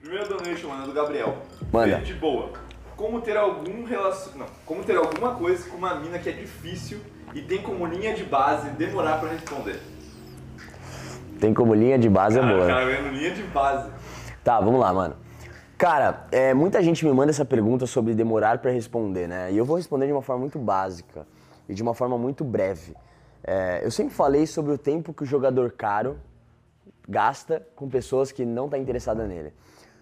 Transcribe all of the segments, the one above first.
Primeira donation, mano, é do Gabriel. Manda. De boa. Como ter algum relacion... Não, como ter alguma coisa com uma mina que é difícil e tem como linha de base demorar pra responder. Tem como linha de base é Cara, boa. o né? cara vendo linha de base. Tá, vamos lá, mano. Cara, é, muita gente me manda essa pergunta sobre demorar pra responder, né? E eu vou responder de uma forma muito básica e de uma forma muito breve. É, eu sempre falei sobre o tempo que o jogador caro gasta com pessoas que não tá interessada nele.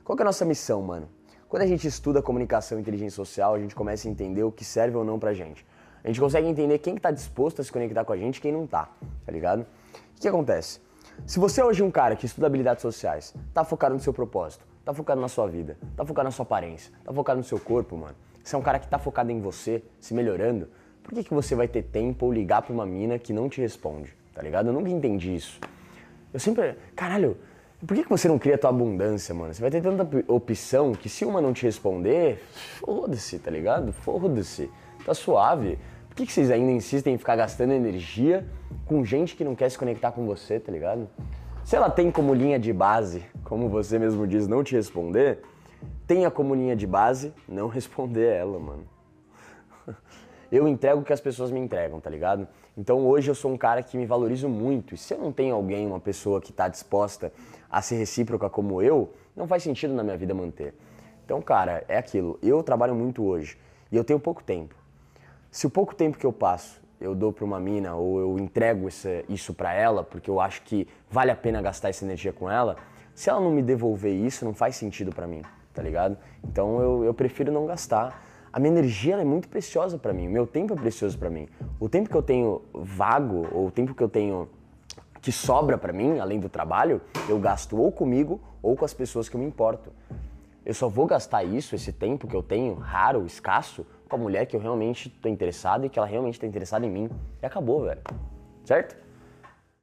Qual que é a nossa missão, mano? Quando a gente estuda comunicação e inteligência social, a gente começa a entender o que serve ou não pra gente. A gente consegue entender quem que tá disposto a se conectar com a gente e quem não tá, tá ligado? O que acontece? Se você hoje é um cara que estuda habilidades sociais, tá focado no seu propósito, tá focado na sua vida, tá focado na sua aparência, tá focado no seu corpo, mano. Você é um cara que tá focado em você, se melhorando, por que, que você vai ter tempo ou ligar pra uma mina que não te responde, tá ligado? Eu nunca entendi isso. Eu sempre. Caralho, por que, que você não cria a tua abundância, mano? Você vai ter tanta op- opção que se uma não te responder, foda-se, tá ligado? Foda-se. Tá suave. Por que, que vocês ainda insistem em ficar gastando energia com gente que não quer se conectar com você, tá ligado? Se ela tem como linha de base, como você mesmo diz, não te responder, tenha como linha de base não responder ela, mano eu entrego o que as pessoas me entregam, tá ligado? Então hoje eu sou um cara que me valorizo muito. E se eu não tenho alguém, uma pessoa que tá disposta a ser recíproca como eu, não faz sentido na minha vida manter. Então, cara, é aquilo. Eu trabalho muito hoje e eu tenho pouco tempo. Se o pouco tempo que eu passo eu dou pra uma mina ou eu entrego isso pra ela, porque eu acho que vale a pena gastar essa energia com ela, se ela não me devolver isso, não faz sentido pra mim, tá ligado? Então eu, eu prefiro não gastar. A minha energia é muito preciosa pra mim, o meu tempo é precioso pra mim. O tempo que eu tenho vago, ou o tempo que eu tenho que sobra pra mim, além do trabalho, eu gasto ou comigo ou com as pessoas que eu me importo. Eu só vou gastar isso, esse tempo que eu tenho, raro, escasso, com a mulher que eu realmente tô interessado e que ela realmente tá interessada em mim. E acabou, velho. Certo?